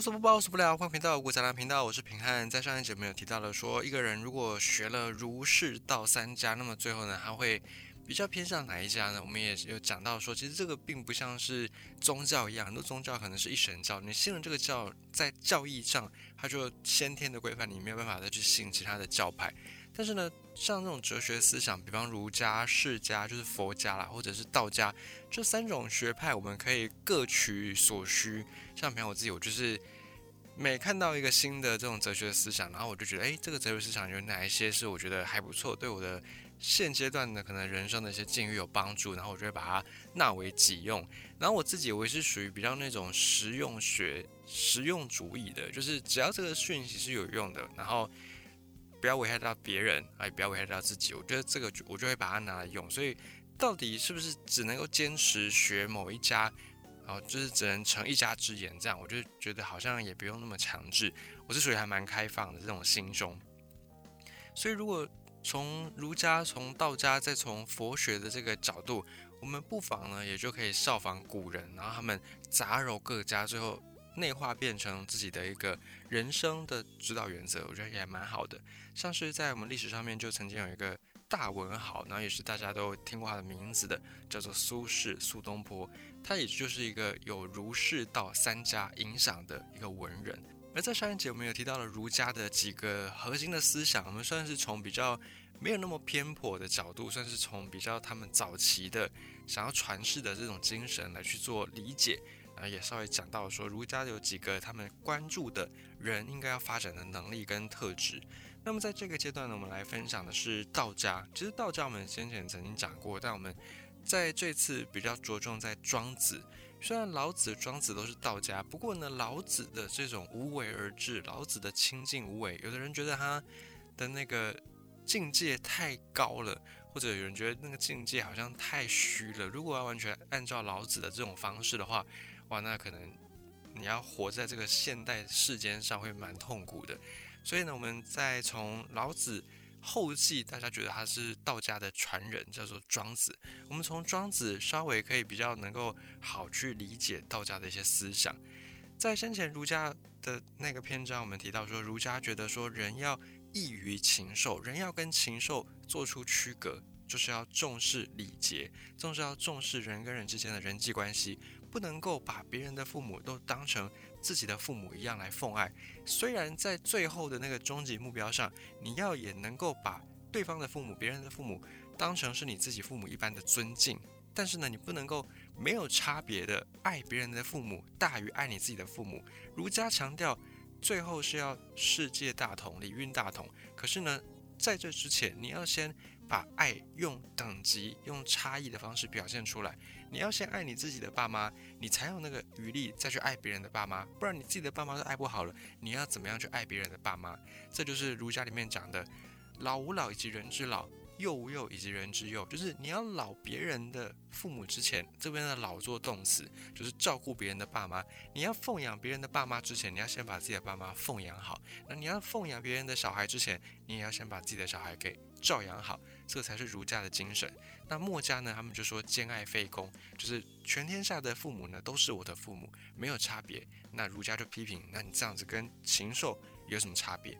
无所不包，无所不了。欢迎频道，古仔兰频道，我是平汉。在上一节没有提到了，说一个人如果学了儒释道三家，那么最后呢，他会比较偏向哪一家呢？我们也有讲到说，其实这个并不像是宗教一样，很多宗教可能是一神教，你信了这个教，在教义上，它就先天的规范，你没有办法再去信其他的教派。但是呢，像这种哲学思想，比方儒家、释家，就是佛家啦，或者是道家这三种学派，我们可以各取所需。像比方我自己，我就是每看到一个新的这种哲学思想，然后我就觉得，哎，这个哲学思想有哪一些是我觉得还不错，对我的现阶段的可能人生的一些境遇有帮助，然后我就会把它纳为己用。然后我自己我也是属于比较那种实用学、实用主义的，就是只要这个讯息是有用的，然后。不要危害到别人，哎，不要危害到自己。我觉得这个我就会把它拿来用。所以，到底是不是只能够坚持学某一家，然后就是只能成一家之言这样？我就觉得好像也不用那么强制。我是属于还蛮开放的这种心中。所以，如果从儒家、从道家、再从佛学的这个角度，我们不妨呢，也就可以效仿古人，然后他们杂糅各家，最后。内化变成自己的一个人生的指导原则，我觉得也蛮好的。像是在我们历史上面就曾经有一个大文豪，然后也是大家都听过他的名字的，叫做苏轼苏东坡。他也就是一个有儒释道三家影响的一个文人。而在上一节我们有提到了儒家的几个核心的思想，我们算是从比较没有那么偏颇的角度，算是从比较他们早期的想要传世的这种精神来去做理解。啊，也稍微讲到说，儒家有几个他们关注的人应该要发展的能力跟特质。那么在这个阶段呢，我们来分享的是道家。其实道家我们先前曾经讲过，但我们在这次比较着重在庄子。虽然老子、庄子都是道家，不过呢，老子的这种无为而治，老子的清净无为，有的人觉得他的那个境界太高了，或者有人觉得那个境界好像太虚了。如果要完全按照老子的这种方式的话，哇，那可能你要活在这个现代世间上会蛮痛苦的。所以呢，我们再从老子后继，大家觉得他是道家的传人，叫做庄子。我们从庄子稍微可以比较能够好去理解道家的一些思想。在先前儒家的那个篇章，我们提到说，儒家觉得说人要异于禽兽，人要跟禽兽做出区隔，就是要重视礼节，重视要重视人跟人之间的人际关系。不能够把别人的父母都当成自己的父母一样来奉爱。虽然在最后的那个终极目标上，你要也能够把对方的父母、别人的父母当成是你自己父母一般的尊敬，但是呢，你不能够没有差别的爱别人的父母大于爱你自己的父母。儒家强调最后是要世界大同、礼运大同。可是呢，在这之前，你要先把爱用等级、用差异的方式表现出来。你要先爱你自己的爸妈，你才有那个余力再去爱别人的爸妈。不然你自己的爸妈都爱不好了，你要怎么样去爱别人的爸妈？这就是儒家里面讲的“老吾老以及人之老，幼吾幼以及人之幼”。就是你要老别人的父母之前，这边的“老”做动词，就是照顾别人的爸妈。你要奉养别人的爸妈之前，你要先把自己的爸妈奉养好。那你要奉养别人的小孩之前，你也要先把自己的小孩给照养好。这才是儒家的精神。那墨家呢？他们就说兼爱非攻，就是全天下的父母呢都是我的父母，没有差别。那儒家就批评，那你这样子跟禽兽有什么差别？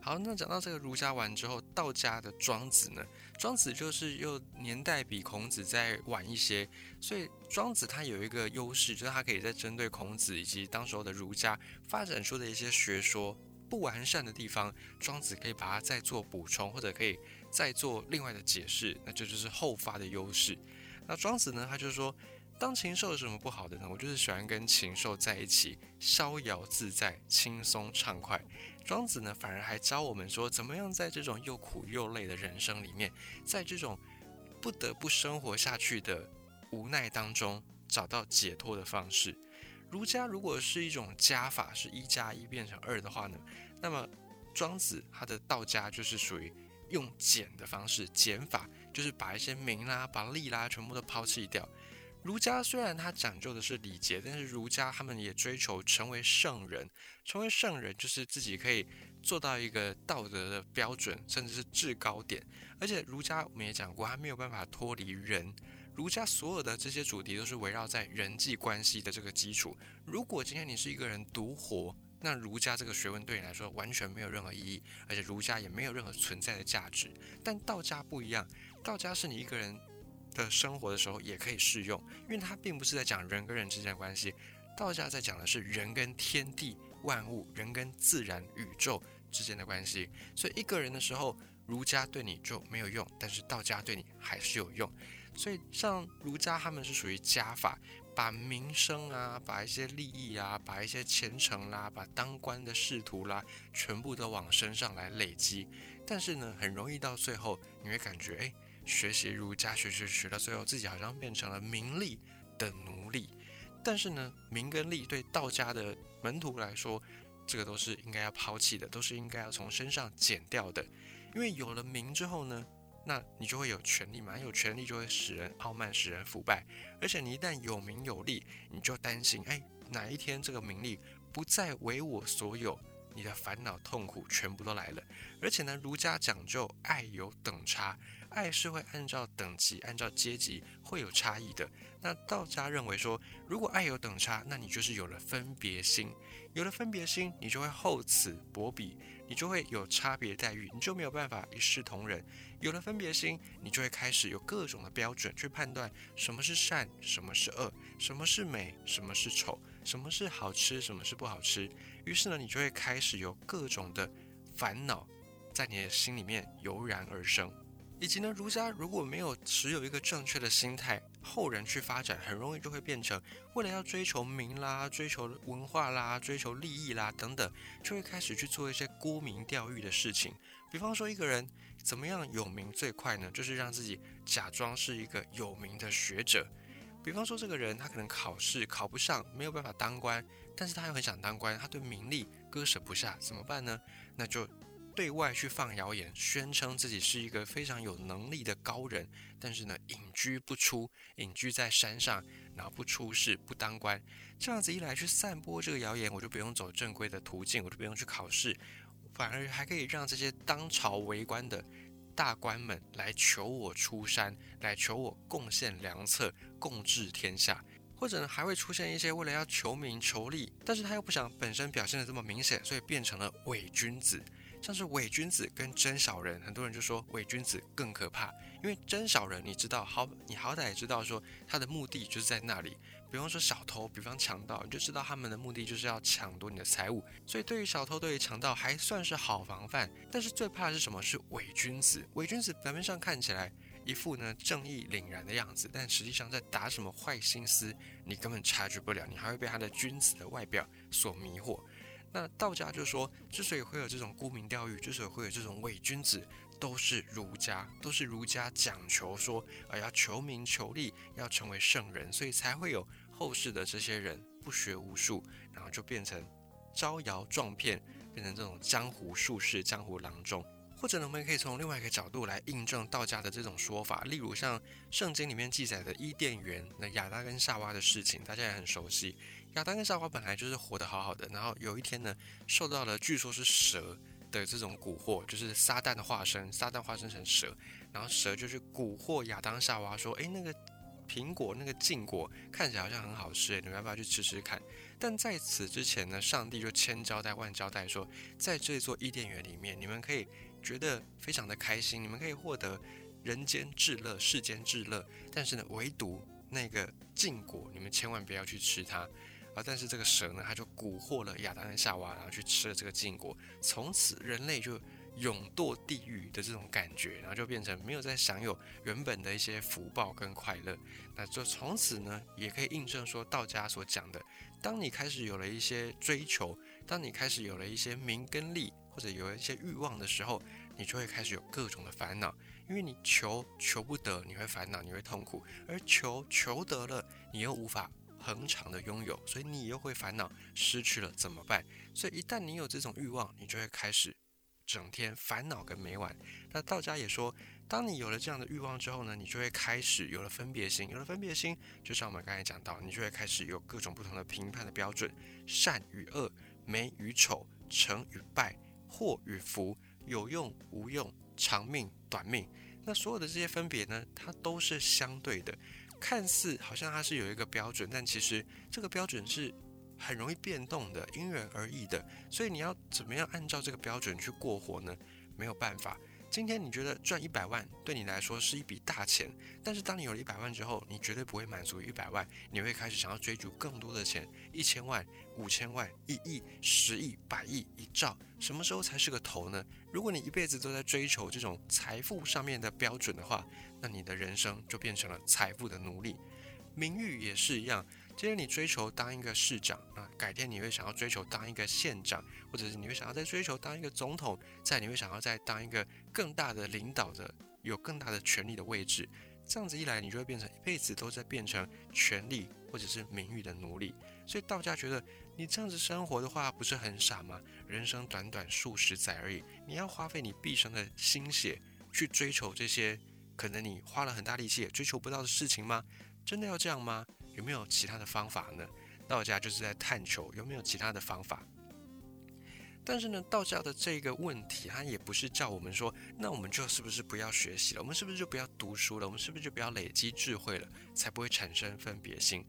好，那讲到这个儒家完之后，道家的庄子呢？庄子就是又年代比孔子再晚一些，所以庄子他有一个优势，就是他可以在针对孔子以及当时候的儒家发展出的一些学说不完善的地方，庄子可以把它再做补充，或者可以。再做另外的解释，那这就是后发的优势。那庄子呢，他就说，当禽兽有什么不好的呢？我就是喜欢跟禽兽在一起，逍遥自在，轻松畅快。庄子呢，反而还教我们说，怎么样在这种又苦又累的人生里面，在这种不得不生活下去的无奈当中，找到解脱的方式。儒家如果是一种加法，是一加一变成二的话呢，那么庄子他的道家就是属于。用减的方式，减法就是把一些名啦、把利啦全部都抛弃掉。儒家虽然它讲究的是礼节，但是儒家他们也追求成为圣人。成为圣人就是自己可以做到一个道德的标准，甚至是制高点。而且儒家我们也讲过，他没有办法脱离人。儒家所有的这些主题都是围绕在人际关系的这个基础。如果今天你是一个人独活，那儒家这个学问对你来说完全没有任何意义，而且儒家也没有任何存在的价值。但道家不一样，道家是你一个人的生活的时候也可以适用，因为它并不是在讲人跟人之间的关系，道家在讲的是人跟天地万物、人跟自然宇宙之间的关系。所以一个人的时候，儒家对你就没有用，但是道家对你还是有用。所以像儒家他们是属于家法。把名声啊，把一些利益啊，把一些前程啦，把当官的仕途啦，全部都往身上来累积。但是呢，很容易到最后，你会感觉，哎，学习儒家，学学学到最后，自己好像变成了名利的奴隶。但是呢，名跟利对道家的门徒来说，这个都是应该要抛弃的，都是应该要从身上减掉的。因为有了名之后呢。那你就会有权利嘛？有权利就会使人傲慢，使人腐败。而且你一旦有名有利，你就担心，哎，哪一天这个名利不再为我所有，你的烦恼痛苦全部都来了。而且呢，儒家讲究爱有等差，爱是会按照等级、按照阶级会有差异的。那道家认为说，如果爱有等差，那你就是有了分别心，有了分别心，你就会厚此薄彼。你就会有差别待遇，你就没有办法一视同仁。有了分别心，你就会开始有各种的标准去判断什么是善，什么是恶，什么是美，什么是丑，什么是好吃，什么是不好吃。于是呢，你就会开始有各种的烦恼在你的心里面油然而生。以及呢，儒家如果没有持有一个正确的心态，后人去发展，很容易就会变成为了要追求名啦、追求文化啦、追求利益啦等等，就会开始去做一些沽名钓誉的事情。比方说，一个人怎么样有名最快呢？就是让自己假装是一个有名的学者。比方说，这个人他可能考试考不上，没有办法当官，但是他又很想当官，他对名利割舍不下，怎么办呢？那就。对外去放谣言，宣称自己是一个非常有能力的高人，但是呢，隐居不出，隐居在山上，然后不出事，不当官，这样子一来去散播这个谣言，我就不用走正规的途径，我就不用去考试，反而还可以让这些当朝为官的大官们来求我出山，来求我贡献良策，共治天下。或者呢，还会出现一些为了要求名求利，但是他又不想本身表现的这么明显，所以变成了伪君子。像是伪君子跟真小人，很多人就说伪君子更可怕，因为真小人你知道好，你好歹也知道说他的目的就是在那里，比方说小偷，比方强盗，你就知道他们的目的就是要抢夺你的财物，所以对于小偷，对于强盗还算是好防范。但是最怕的是什么？是伪君子。伪君子表面上看起来一副呢正义凛然的样子，但实际上在打什么坏心思，你根本察觉不了，你还会被他的君子的外表所迷惑。那道家就说，之所以会有这种沽名钓誉，之所以会有这种伪君子，都是儒家，都是儒家讲求说，啊要求名求利，要成为圣人，所以才会有后世的这些人不学无术，然后就变成招摇撞骗，变成这种江湖术士、江湖郎中。或者呢，我们也可以从另外一个角度来印证道家的这种说法，例如像圣经里面记载的伊甸园那亚当跟夏娃的事情，大家也很熟悉。亚当跟夏娃本来就是活得好好的，然后有一天呢，受到了据说是蛇的这种蛊惑，就是撒旦的化身，撒旦化身成蛇，然后蛇就去蛊惑亚当夏娃说：“诶，那个苹果，那个禁果看起来好像很好吃，你们要不要去吃吃看？”但在此之前呢，上帝就千交代万交代说，在这座伊甸园里面，你们可以。觉得非常的开心，你们可以获得人间至乐、世间至乐，但是呢，唯独那个禁果，你们千万不要去吃它啊！但是这个蛇呢，它就蛊惑了亚当跟夏娃，然后去吃了这个禁果，从此人类就永堕地狱的这种感觉，然后就变成没有再享有原本的一些福报跟快乐。那就从此呢，也可以印证说道家所讲的，当你开始有了一些追求，当你开始有了一些名跟利。或者有一些欲望的时候，你就会开始有各种的烦恼，因为你求求不得，你会烦恼，你会痛苦；而求求得了，你又无法恒长的拥有，所以你又会烦恼，失去了怎么办？所以一旦你有这种欲望，你就会开始整天烦恼跟没完。那道家也说，当你有了这样的欲望之后呢，你就会开始有了分别心，有了分别心，就像我们刚才讲到，你就会开始有各种不同的评判的标准，善与恶，美与丑，成与败。祸与福，有用无用，长命短命，那所有的这些分别呢，它都是相对的。看似好像它是有一个标准，但其实这个标准是很容易变动的，因人而异的。所以你要怎么样按照这个标准去过活呢？没有办法。今天你觉得赚一百万对你来说是一笔大钱，但是当你有了一百万之后，你绝对不会满足于一百万，你会开始想要追逐更多的钱，一千万、五千万、一亿、十亿、百亿、一兆，什么时候才是个头呢？如果你一辈子都在追求这种财富上面的标准的话，那你的人生就变成了财富的奴隶。名誉也是一样。今天你追求当一个市长啊，改天你会想要追求当一个县长，或者是你会想要再追求当一个总统，再你会想要再当一个更大的领导的，有更大的权力的位置。这样子一来，你就会变成一辈子都在变成权力或者是名誉的奴隶。所以道家觉得你这样子生活的话，不是很傻吗？人生短短数十载而已，你要花费你毕生的心血去追求这些可能你花了很大力气也追求不到的事情吗？真的要这样吗？有没有其他的方法呢？道家就是在探求有没有其他的方法。但是呢，道教的这个问题，它也不是叫我们说，那我们就是不是不要学习了？我们是不是就不要读书了？我们是不是就不要累积智慧了，才不会产生分别心？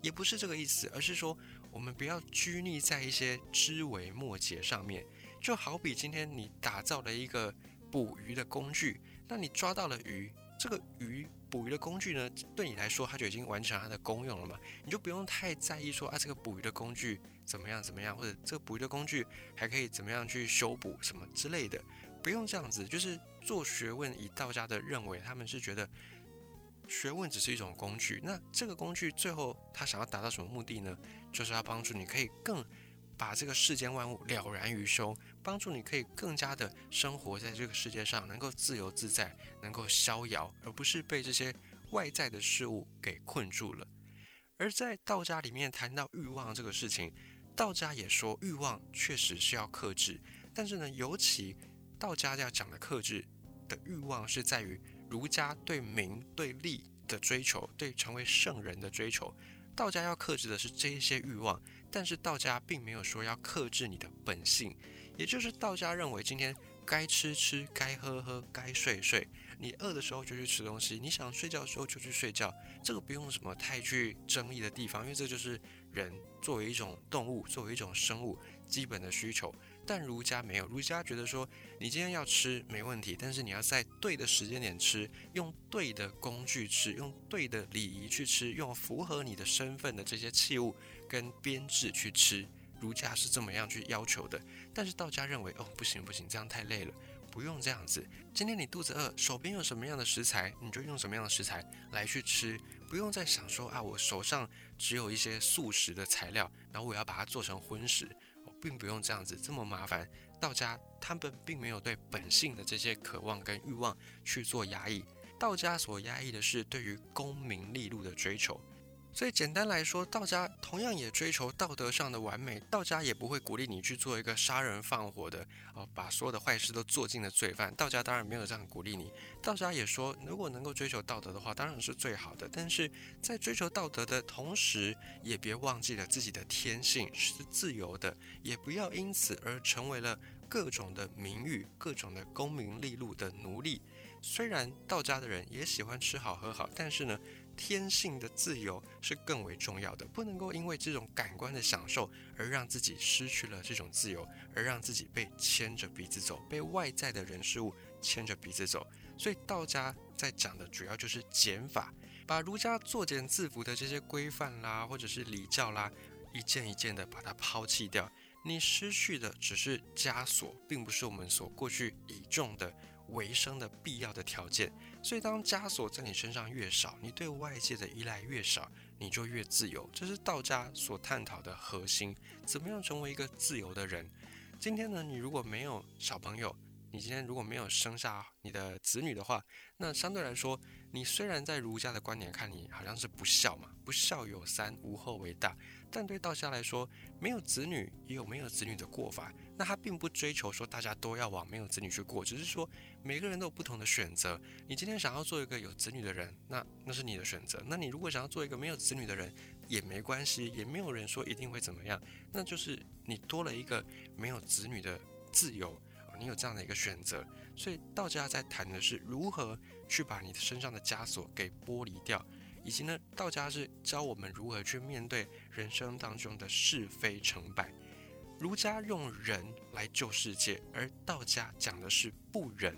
也不是这个意思，而是说，我们不要拘泥在一些枝微末节上面。就好比今天你打造了一个捕鱼的工具，那你抓到了鱼，这个鱼。捕鱼的工具呢，对你来说，它就已经完成它的功用了嘛？你就不用太在意说啊，这个捕鱼的工具怎么样怎么样，或者这个捕鱼的工具还可以怎么样去修补什么之类的，不用这样子。就是做学问，以道家的认为，他们是觉得学问只是一种工具。那这个工具最后他想要达到什么目的呢？就是要帮助你可以更。把这个世间万物了然于胸，帮助你可以更加的生活在这个世界上，能够自由自在，能够逍遥，而不是被这些外在的事物给困住了。而在道家里面谈到欲望这个事情，道家也说欲望确实是要克制，但是呢，尤其道家要讲的克制的欲望是在于儒家对名对利的追求，对成为圣人的追求。道家要克制的是这一些欲望。但是道家并没有说要克制你的本性，也就是道家认为今天该吃吃，该喝喝，该睡睡。你饿的时候就去吃东西，你想睡觉的时候就去睡觉，这个不用什么太去争议的地方，因为这就是人作为一种动物，作为一种生物基本的需求。但儒家没有，儒家觉得说，你今天要吃没问题，但是你要在对的时间点吃，用对的工具吃，用对的礼仪去吃，用符合你的身份的这些器物跟编制去吃。儒家是这么样去要求的，但是道家认为，哦，不行不行，这样太累了，不用这样子。今天你肚子饿，手边有什么样的食材，你就用什么样的食材来去吃，不用再想说啊，我手上只有一些素食的材料，然后我要把它做成荤食。并不用这样子这么麻烦。道家他们并没有对本性的这些渴望跟欲望去做压抑，道家所压抑的是对于功名利禄的追求。所以简单来说，道家同样也追求道德上的完美。道家也不会鼓励你去做一个杀人放火的，哦，把所有的坏事都做尽的罪犯。道家当然没有这样鼓励你。道家也说，如果能够追求道德的话，当然是最好的。但是在追求道德的同时，也别忘记了自己的天性是自由的，也不要因此而成为了各种的名誉、各种的功名利禄的奴隶。虽然道家的人也喜欢吃好喝好，但是呢。天性的自由是更为重要的，不能够因为这种感官的享受而让自己失去了这种自由，而让自己被牵着鼻子走，被外在的人事物牵着鼻子走。所以道家在讲的主要就是减法，把儒家作茧自缚的这些规范啦，或者是礼教啦，一件一件的把它抛弃掉。你失去的只是枷锁，并不是我们所过去倚重的。维生的必要的条件，所以当枷锁在你身上越少，你对外界的依赖越少，你就越自由。这是道家所探讨的核心：怎么样成为一个自由的人？今天呢，你如果没有小朋友，你今天如果没有生下你的子女的话，那相对来说，你虽然在儒家的观点看你好像是不孝嘛，不孝有三，无后为大。但对道家来说，没有子女也有没有子女的过法。那他并不追求说大家都要往没有子女去过，只是说每个人都有不同的选择。你今天想要做一个有子女的人，那那是你的选择。那你如果想要做一个没有子女的人，也没关系，也没有人说一定会怎么样。那就是你多了一个没有子女的自由，你有这样的一个选择。所以道家在谈的是如何去把你身上的枷锁给剥离掉，以及呢，道家是教我们如何去面对人生当中的是非成败。儒家用仁来救世界，而道家讲的是不仁。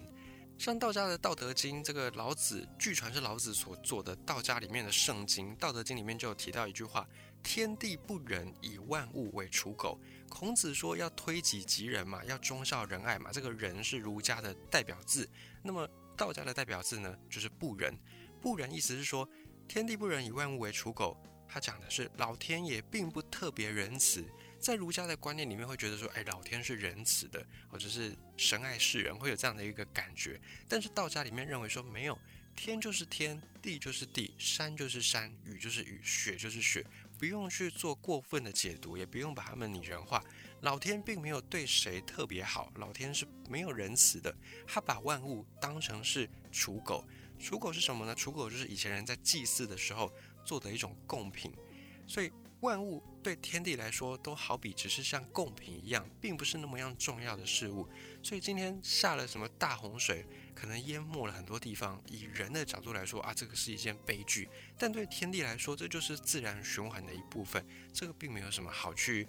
像道家的《道德经》，这个老子据传是老子所做的道家里面的圣经，《道德经》里面就有提到一句话：“天地不仁，以万物为刍狗。”孔子说要推己及人嘛，要忠孝仁爱嘛，这个仁是儒家的代表字。那么道家的代表字呢，就是不仁。不仁意思是说，天地不仁，以万物为刍狗。他讲的是老天爷并不特别仁慈。在儒家的观念里面，会觉得说，哎，老天是仁慈的，或者是神爱世人，会有这样的一个感觉。但是道家里面认为说，没有，天就是天，地就是地，山就是山，雨就是雨，雪就是雪，不用去做过分的解读，也不用把它们拟人化。老天并没有对谁特别好，老天是没有仁慈的，他把万物当成是刍狗。刍狗是什么呢？刍狗就是以前人在祭祀的时候做的一种贡品，所以。万物对天地来说都好比只是像贡品一样，并不是那么样重要的事物。所以今天下了什么大洪水，可能淹没了很多地方。以人的角度来说啊，这个是一件悲剧。但对天地来说，这就是自然循环的一部分。这个并没有什么好去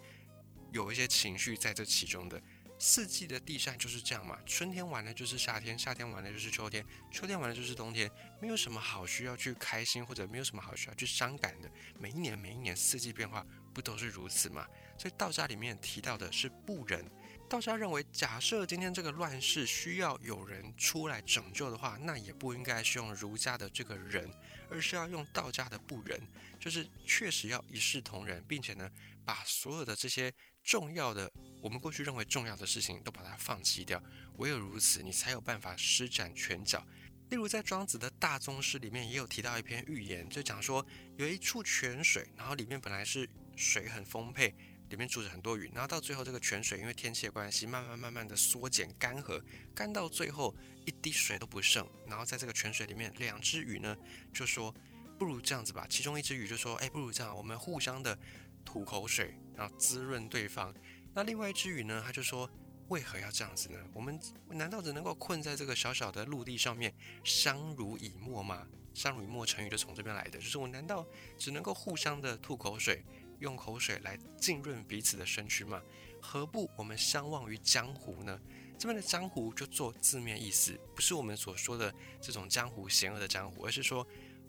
有一些情绪在这其中的。四季的地上就是这样嘛，春天完了就是夏天，夏天完了就是秋天，秋天完了就是冬天，没有什么好需要去开心，或者没有什么好需要去伤感的。每一年每一年四季变化不都是如此吗？所以道家里面提到的是不仁。道家认为，假设今天这个乱世需要有人出来拯救的话，那也不应该是用儒家的这个人，而是要用道家的不仁，就是确实要一视同仁，并且呢，把所有的这些。重要的，我们过去认为重要的事情都把它放弃掉，唯有如此，你才有办法施展拳脚。例如在庄子的大宗师里面也有提到一篇寓言，就讲说有一处泉水，然后里面本来是水很丰沛，里面住着很多鱼，然后到最后这个泉水因为天气的关系，慢慢慢慢的缩减干涸，干到最后一滴水都不剩。然后在这个泉水里面，两只鱼呢就说不如这样子吧，其中一只鱼就说，哎，不如这样，我们互相的。吐口水，然后滋润对方。那另外一只鱼呢？他就说：“为何要这样子呢？我们难道只能够困在这个小小的陆地上面，相濡以沫吗？相濡以沫成语就从这边来的，就是我难道只能够互相的吐口水，用口水来浸润彼此的身躯吗？何不我们相忘于江湖呢？这边的江湖就做字面意思，不是我们所说的这种江湖险恶的江湖，而是说。”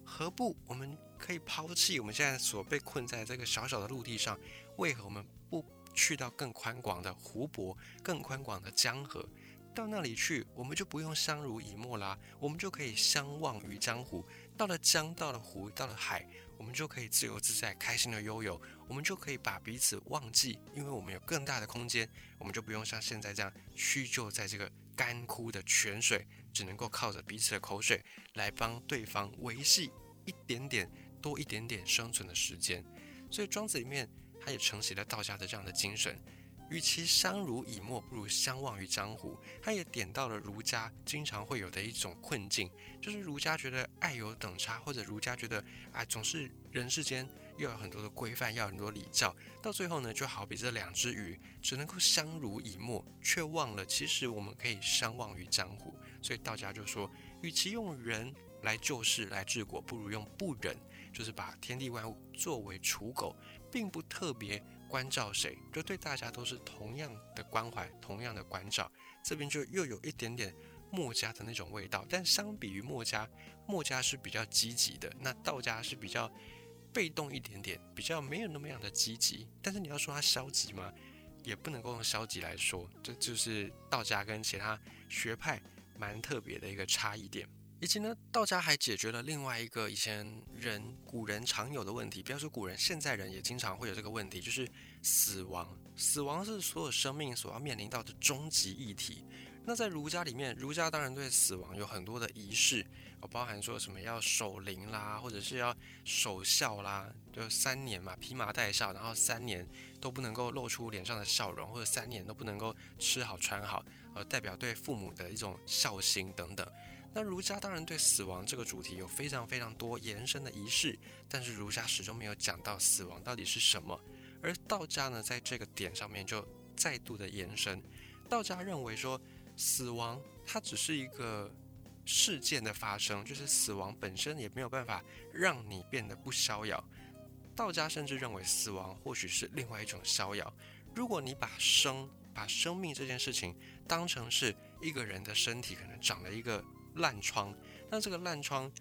何不我们可以抛弃我们现在所被困在这个小小的陆地上？为何我们不去到更宽广的湖泊、更宽广的江河？到那里去，我们就不用相濡以沫啦，我们就可以相忘于江湖。到了江，到了湖，到了海，我们就可以自由自在、开心的悠游。我们就可以把彼此忘记，因为我们有更大的空间，我们就不用像现在这样屈就在这个干枯的泉水。只能够靠着彼此的口水来帮对方维系一点点多一点点生存的时间，所以庄子里面他也承袭了道家的这样的精神，与其相濡以沫，不如相忘于江湖。他也点到了儒家经常会有的一种困境，就是儒家觉得爱有等差，或者儒家觉得啊总是人世间。又有很多的规范，要很多礼教，到最后呢，就好比这两只鱼只能够相濡以沫，却忘了其实我们可以相忘于江湖。所以道家就说，与其用仁来救世、来治国，不如用不仁，就是把天地万物作为刍狗，并不特别关照谁，就对大家都是同样的关怀、同样的关照。这边就又有一点点墨家的那种味道，但相比于墨家，墨家是比较积极的，那道家是比较。被动一点点，比较没有那么样的积极，但是你要说它消极吗？也不能够用消极来说，这就是道家跟其他学派蛮特别的一个差异点。以及呢，道家还解决了另外一个以前人古人常有的问题，不要说古人，现在人也经常会有这个问题，就是死亡。死亡是所有生命所要面临到的终极议题。那在儒家里面，儒家当然对死亡有很多的仪式。哦，包含说什么要守灵啦，或者是要守孝啦，就三年嘛，披麻戴孝，然后三年都不能够露出脸上的笑容，或者三年都不能够吃好穿好，呃，代表对父母的一种孝心等等。那儒家当然对死亡这个主题有非常非常多延伸的仪式，但是儒家始终没有讲到死亡到底是什么。而道家呢，在这个点上面就再度的延伸，道家认为说死亡它只是一个。事件的发生，就是死亡本身也没有办法让你变得不逍遥。道家甚至认为死亡或许是另外一种逍遥。如果你把生、把生命这件事情当成是一个人的身体可能长了一个烂疮，那这个烂疮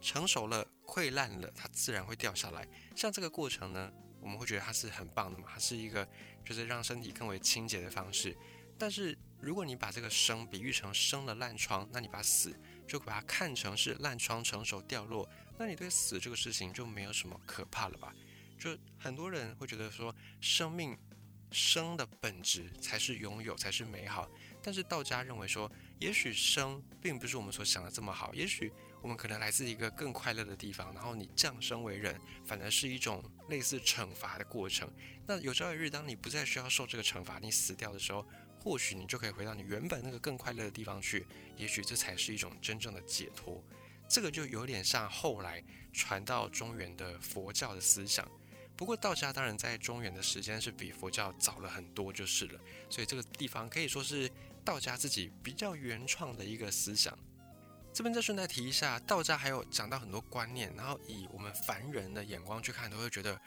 成熟了、溃烂了，它自然会掉下来。像这个过程呢，我们会觉得它是很棒的嘛，它是一个就是让身体更为清洁的方式。但是如果你把这个生比喻成生了烂疮，那你把死就把它看成是烂疮成熟掉落，那你对死这个事情就没有什么可怕了吧？就很多人会觉得说，生命生的本质才是拥有，才是美好。但是道家认为说，也许生并不是我们所想的这么好，也许我们可能来自一个更快乐的地方，然后你降生为人，反而是一种类似惩罚的过程。那有朝一日，当你不再需要受这个惩罚，你死掉的时候。或许你就可以回到你原本那个更快乐的地方去，也许这才是一种真正的解脱。这个就有点像后来传到中原的佛教的思想。不过道家当然在中原的时间是比佛教早了很多就是了，所以这个地方可以说是道家自己比较原创的一个思想。这边再顺带提一下，道家还有讲到很多观念，然后以我们凡人的眼光去看，都会觉得。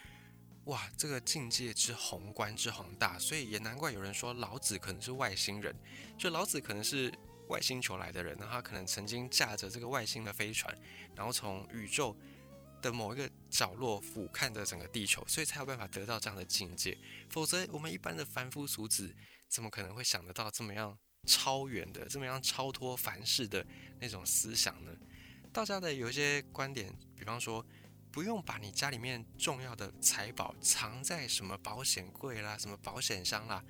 哇，这个境界之宏观之宏大，所以也难怪有人说老子可能是外星人，就老子可能是外星球来的人，然后他可能曾经驾着这个外星的飞船，然后从宇宙的某一个角落俯瞰着整个地球，所以才有办法得到这样的境界。否则，我们一般的凡夫俗子怎么可能会想得到这么样超远的、这么样超脱凡世的那种思想呢？道家的有一些观点，比方说。不用把你家里面重要的财宝藏在什么保险柜啦、什么保险箱啦，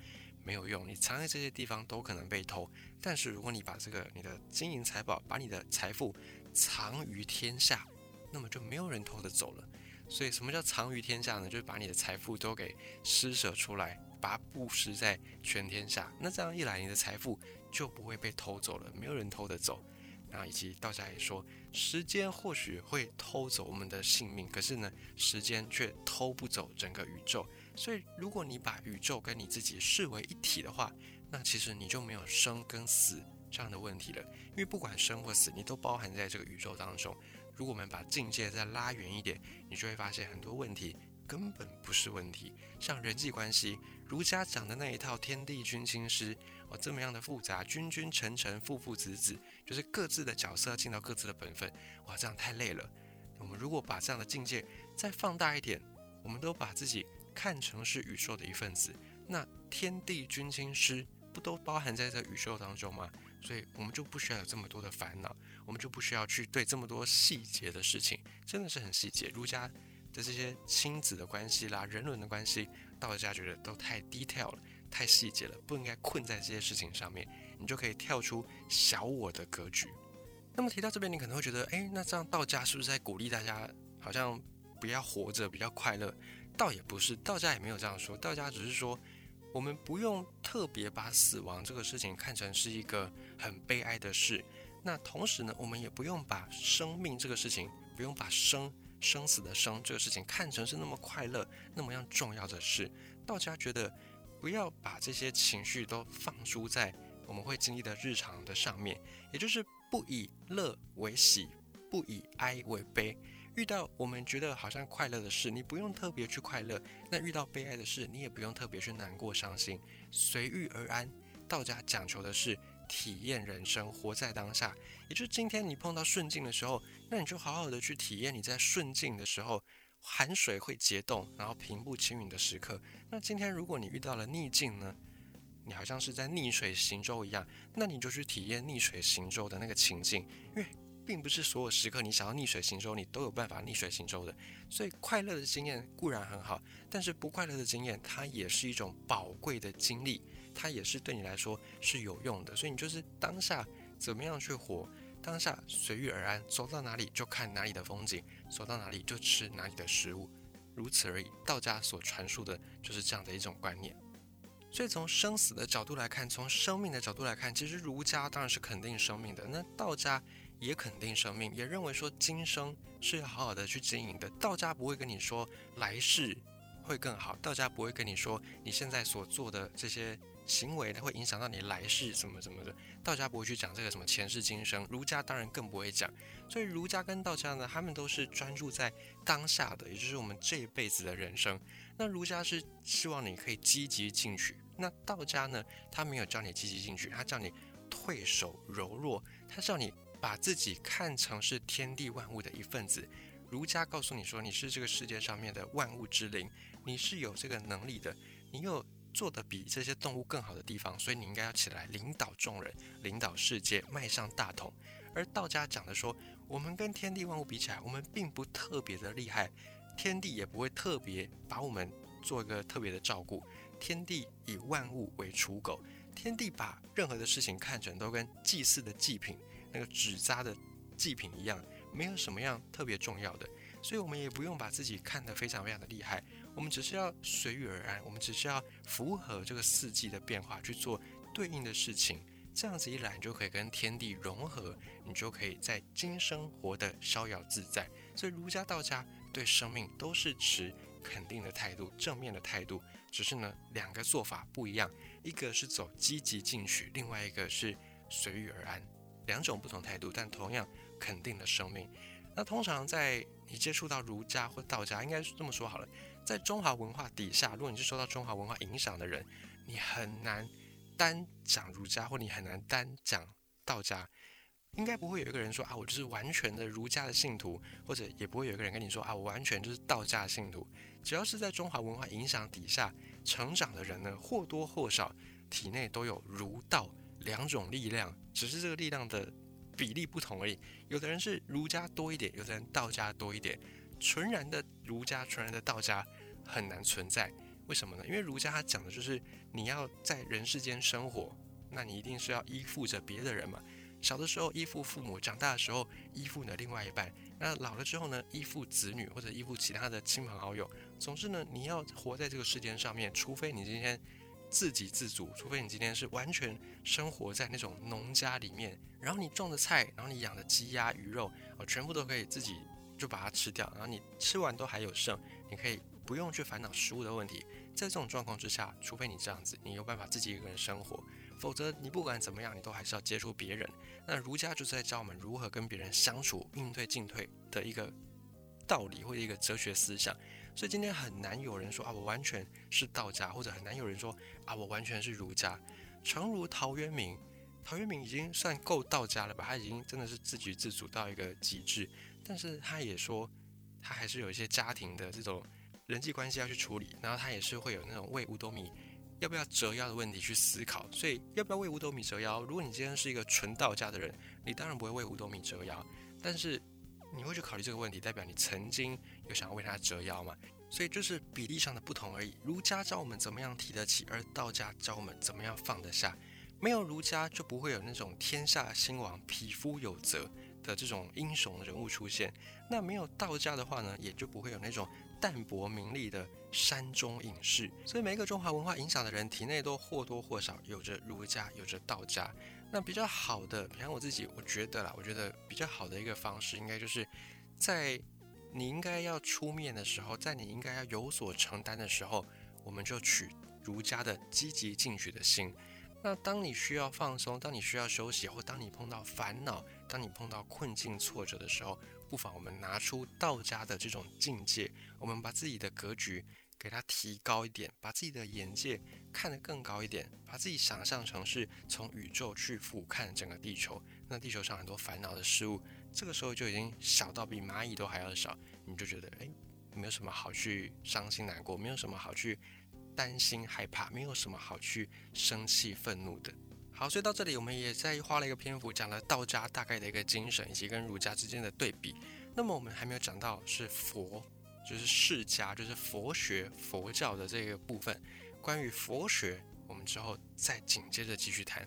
没有用。你藏在这些地方都可能被偷。但是如果你把这个你的金银财宝、把你的财富藏于天下，那么就没有人偷得走了。所以什么叫藏于天下呢？就是把你的财富都给施舍出来，把它布施在全天下。那这样一来，你的财富就不会被偷走了，没有人偷得走。然后以及道家也说，时间或许会偷走我们的性命，可是呢，时间却偷不走整个宇宙。所以，如果你把宇宙跟你自己视为一体的话，那其实你就没有生跟死这样的问题了。因为不管生或死，你都包含在这个宇宙当中。如果我们把境界再拉远一点，你就会发现很多问题根本不是问题。像人际关系，儒家讲的那一套天地君亲师。哦，这么样的复杂，君君臣臣，父父子子，就是各自的角色要尽到各自的本分。哇，这样太累了。我们如果把这样的境界再放大一点，我们都把自己看成是宇宙的一份子，那天地君亲师不都包含在这宇宙当中吗？所以我们就不需要有这么多的烦恼，我们就不需要去对这么多细节的事情，真的是很细节。儒家的这些亲子的关系啦，人伦的关系，道家觉得都太 detail 了。太细节了，不应该困在这些事情上面，你就可以跳出小我的格局。那么提到这边，你可能会觉得，哎，那这样道家是不是在鼓励大家好像不要活着比较快乐？倒也不是，道家也没有这样说，道家只是说，我们不用特别把死亡这个事情看成是一个很悲哀的事。那同时呢，我们也不用把生命这个事情，不用把生生死的生这个事情看成是那么快乐、那么样重要的事。道家觉得。不要把这些情绪都放诸在我们会经历的日常的上面，也就是不以乐为喜，不以哀为悲。遇到我们觉得好像快乐的事，你不用特别去快乐；那遇到悲哀的事，你也不用特别去难过、伤心，随遇而安。道家讲求的是体验人生，活在当下。也就是今天你碰到顺境的时候，那你就好好的去体验你在顺境的时候。寒水会结冻，然后平步青云的时刻。那今天如果你遇到了逆境呢？你好像是在逆水行舟一样，那你就去体验逆水行舟的那个情境。因为并不是所有时刻你想要逆水行舟，你都有办法逆水行舟的。所以快乐的经验固然很好，但是不快乐的经验它也是一种宝贵的经历，它也是对你来说是有用的。所以你就是当下怎么样去活。当下随遇而安，走到哪里就看哪里的风景，走到哪里就吃哪里的食物，如此而已。道家所传述的就是这样的一种观念。所以从生死的角度来看，从生命的角度来看，其实儒家当然是肯定生命的，那道家也肯定生命，也认为说今生是要好好的去经营的。道家不会跟你说来世会更好。道家不会跟你说你现在所做的这些行为它，会影响到你来世什么什么的。道家不会去讲这个什么前世今生，儒家当然更不会讲。所以儒家跟道家呢，他们都是专注在当下的，也就是我们这一辈子的人生。那儒家是希望你可以积极进取，那道家呢，他没有叫你积极进取，他叫你退守柔弱，他叫你把自己看成是天地万物的一份子。儒家告诉你说，你是这个世界上面的万物之灵，你是有这个能力的，你有做的比这些动物更好的地方，所以你应该要起来领导众人，领导世界，迈向大同。而道家讲的说，我们跟天地万物比起来，我们并不特别的厉害，天地也不会特别把我们做一个特别的照顾，天地以万物为刍狗，天地把任何的事情看成都跟祭祀的祭品，那个纸扎的祭品一样。没有什么样特别重要的，所以我们也不用把自己看得非常非常的厉害，我们只是要随遇而安，我们只是要符合这个四季的变化去做对应的事情，这样子一来，你就可以跟天地融合，你就可以在今生活得逍遥自在。所以儒家、道家对生命都是持肯定的态度、正面的态度，只是呢两个做法不一样，一个是走积极进取，另外一个是随遇而安，两种不同态度，但同样。肯定的生命。那通常在你接触到儒家或道家，应该是这么说好了，在中华文化底下，如果你是受到中华文化影响的人，你很难单讲儒家，或你很难单讲道家。应该不会有一个人说啊，我就是完全的儒家的信徒，或者也不会有一个人跟你说啊，我完全就是道家的信徒。只要是在中华文化影响底下成长的人呢，或多或少体内都有儒道两种力量，只是这个力量的。比例不同而已，有的人是儒家多一点，有的人道家多一点。纯然的儒家、纯然的道家很难存在，为什么呢？因为儒家他讲的就是你要在人世间生活，那你一定是要依附着别的人嘛。小的时候依附父母，长大的时候依附你的另外一半，那老了之后呢，依附子女或者依附其他的亲朋好友。总之呢，你要活在这个世间上面，除非你今天。自给自足，除非你今天是完全生活在那种农家里面，然后你种的菜，然后你养的鸡鸭鱼肉，哦，全部都可以自己就把它吃掉，然后你吃完都还有剩，你可以不用去烦恼食物的问题。在这种状况之下，除非你这样子，你有办法自己一个人生活，否则你不管怎么样，你都还是要接触别人。那儒家就是在教我们如何跟别人相处、应对进退的一个道理或者一个哲学思想。所以今天很难有人说啊，我完全是道家，或者很难有人说啊，我完全是儒家。诚如陶渊明，陶渊明已经算够道家了吧？他已经真的是自给自足到一个极致。但是他也说，他还是有一些家庭的这种人际关系要去处理，然后他也是会有那种为五斗米要不要折腰的问题去思考。所以要不要为五斗米折腰？如果你今天是一个纯道家的人，你当然不会为五斗米折腰。但是你会去考虑这个问题，代表你曾经有想要为他折腰嘛？所以就是比例上的不同而已。儒家教我们怎么样提得起，而道家教我们怎么样放得下。没有儒家，就不会有那种天下兴亡、匹夫有责的这种英雄人物出现。那没有道家的话呢，也就不会有那种淡泊名利的山中隐士。所以每一个中华文化影响的人，体内都或多或少有着儒家，有着道家。那比较好的，比方我自己，我觉得啦，我觉得比较好的一个方式，应该就是在你应该要出面的时候，在你应该要有所承担的时候，我们就取儒家的积极进取的心。那当你需要放松，当你需要休息，或当你碰到烦恼，当你碰到困境挫折的时候，不妨我们拿出道家的这种境界，我们把自己的格局。给它提高一点，把自己的眼界看得更高一点，把自己想象成是从宇宙去俯瞰整个地球。那地球上很多烦恼的事物，这个时候就已经小到比蚂蚁都还要小，你就觉得诶，没有什么好去伤心难过，没有什么好去担心害怕，没有什么好去生气愤怒的。好，所以到这里我们也在花了一个篇幅讲了道家大概的一个精神，以及跟儒家之间的对比。那么我们还没有讲到是佛。就是释家，就是佛学、佛教的这个部分。关于佛学，我们之后再紧接着继续谈。